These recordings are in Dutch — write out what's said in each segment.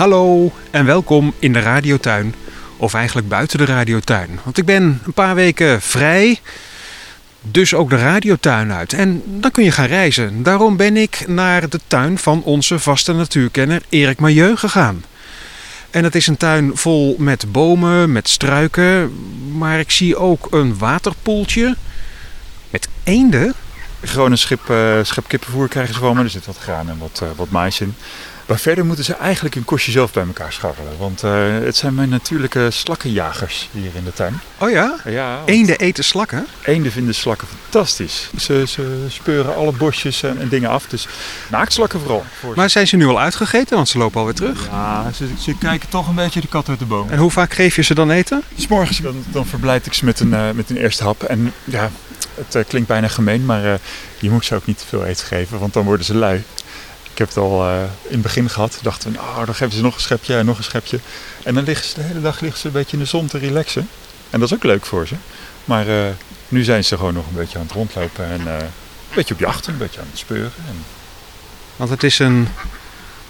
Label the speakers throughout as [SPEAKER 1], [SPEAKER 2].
[SPEAKER 1] Hallo en welkom in de radiotuin. Of eigenlijk buiten de radiotuin. Want ik ben een paar weken vrij. Dus ook de radiotuin uit. En dan kun je gaan reizen. Daarom ben ik naar de tuin van onze vaste natuurkenner Erik Majeu gegaan. En het is een tuin vol met bomen, met struiken. Maar ik zie ook een waterpoeltje. Met eenden.
[SPEAKER 2] Gewoon een schip, uh, schep kippenvoer krijgen ze van me. Er zit wat graan en wat, uh, wat mais in. Maar verder moeten ze eigenlijk een kostje zelf bij elkaar scharrelen. Want uh, het zijn mijn natuurlijke slakkenjagers hier in de tuin.
[SPEAKER 1] Oh ja?
[SPEAKER 2] ja
[SPEAKER 1] Eenden eten slakken?
[SPEAKER 2] Eenden vinden slakken fantastisch. Ze, ze speuren alle bosjes en, en dingen af. Dus naaktslakken vooral.
[SPEAKER 1] Maar zijn ze nu al uitgegeten? Want ze lopen alweer terug.
[SPEAKER 2] Ja, ze, ze kijken toch een beetje de kat uit de boom.
[SPEAKER 1] En hoe vaak geef je ze dan eten?
[SPEAKER 2] S'morgens dan, dan verblijd ik ze met een, uh, met een eerste hap. En ja, het uh, klinkt bijna gemeen, maar je moet ze ook niet te veel eten geven. Want dan worden ze lui. Ik heb het al uh, in het begin gehad. Dachten we, oh, dan geven ze nog een schepje en nog een schepje. En dan liggen ze de hele dag liggen ze een beetje in de zon te relaxen. En dat is ook leuk voor ze. Maar uh, nu zijn ze gewoon nog een beetje aan het rondlopen en uh, een beetje op jacht, een beetje aan het speuren. En...
[SPEAKER 1] Want het is een,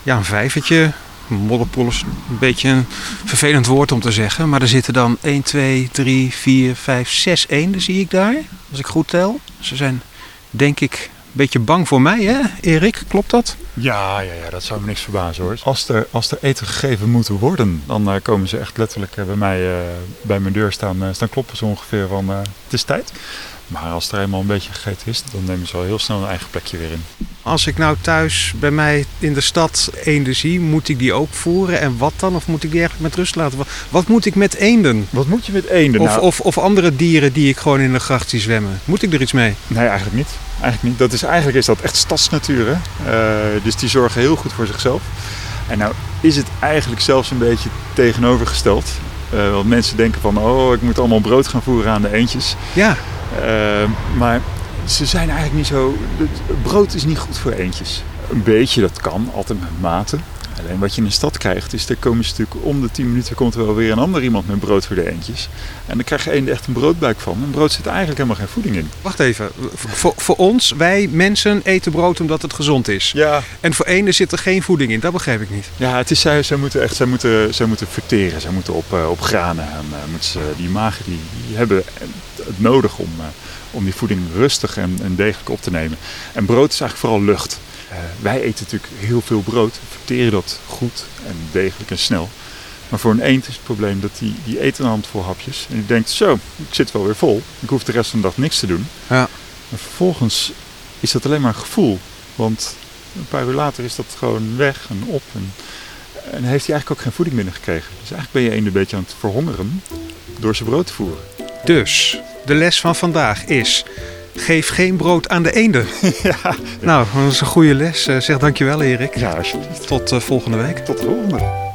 [SPEAKER 1] ja, een vijvertje. Modderpoel is een beetje een vervelend woord om te zeggen. Maar er zitten dan 1, 2, 3, 4, 5, 6 eenden zie ik daar. Als ik goed tel. Ze zijn denk ik beetje bang voor mij, hè, Erik? Klopt dat?
[SPEAKER 2] Ja, ja, ja dat zou me niks verbazen hoor. Als er, als er eten gegeven moet worden, dan uh, komen ze echt letterlijk uh, bij mij uh, bij mijn deur staan, staan kloppen ze ongeveer van het is tijd. Maar als er eenmaal een beetje gegeten is, dan nemen ze al heel snel een eigen plekje weer in.
[SPEAKER 1] Als ik nou thuis bij mij in de stad eenden zie, moet ik die ook voeren? En wat dan? Of moet ik die eigenlijk met rust laten? Wat, wat moet ik met eenden?
[SPEAKER 2] Wat moet je met eenden?
[SPEAKER 1] Of,
[SPEAKER 2] nou,
[SPEAKER 1] of, of andere dieren die ik gewoon in de gracht zie zwemmen? Moet ik er iets mee?
[SPEAKER 2] Nee, eigenlijk niet. Eigenlijk niet. Dat is, eigenlijk is dat echt stadsnatuur. Hè? Uh, dus die zorgen heel goed voor zichzelf. En nou is het eigenlijk zelfs een beetje tegenovergesteld. Uh, want mensen denken van, oh, ik moet allemaal brood gaan voeren aan de eendjes.
[SPEAKER 1] Ja.
[SPEAKER 2] Uh, maar ze zijn eigenlijk niet zo. Brood is niet goed voor eendjes. Een beetje, dat kan, altijd met mate. Alleen wat je in de stad krijgt, is er komen ze natuurlijk om de 10 minuten komt er wel weer een ander iemand met brood voor de eendjes. En dan krijg je eenden echt een broodbuik van. En brood zit eigenlijk helemaal geen voeding in.
[SPEAKER 1] Wacht even. Voor, voor ons, wij mensen eten brood omdat het gezond is.
[SPEAKER 2] Ja.
[SPEAKER 1] En voor eenden zit er geen voeding in. Dat begrijp ik niet.
[SPEAKER 2] Ja, het is, zij, zij moeten echt zij moeten, zij moeten verteren. Zij moeten op, uh, op granen. En, uh, moeten ze, die magen die, die hebben het nodig om, uh, om die voeding rustig en, en degelijk op te nemen. En brood is eigenlijk vooral lucht. Uh, wij eten natuurlijk heel veel brood, verteren dat goed en degelijk en snel. Maar voor een eend is het probleem dat die, die eet een handvol hapjes. En die denkt, zo, ik zit wel weer vol. Ik hoef de rest van de dag niks te doen.
[SPEAKER 1] Ja.
[SPEAKER 2] Maar vervolgens is dat alleen maar een gevoel. Want een paar uur later is dat gewoon weg en op. En, en heeft hij eigenlijk ook geen voeding binnengekregen. Dus eigenlijk ben je eend een beetje aan het verhongeren door zijn brood te voeren.
[SPEAKER 1] Dus, de les van vandaag is... Geef geen brood aan de eenden.
[SPEAKER 2] ja.
[SPEAKER 1] Nou, dat is een goede les. Zeg dankjewel Erik.
[SPEAKER 2] Ja, alsjeblieft.
[SPEAKER 1] Tot uh, volgende week.
[SPEAKER 2] Tot de volgende.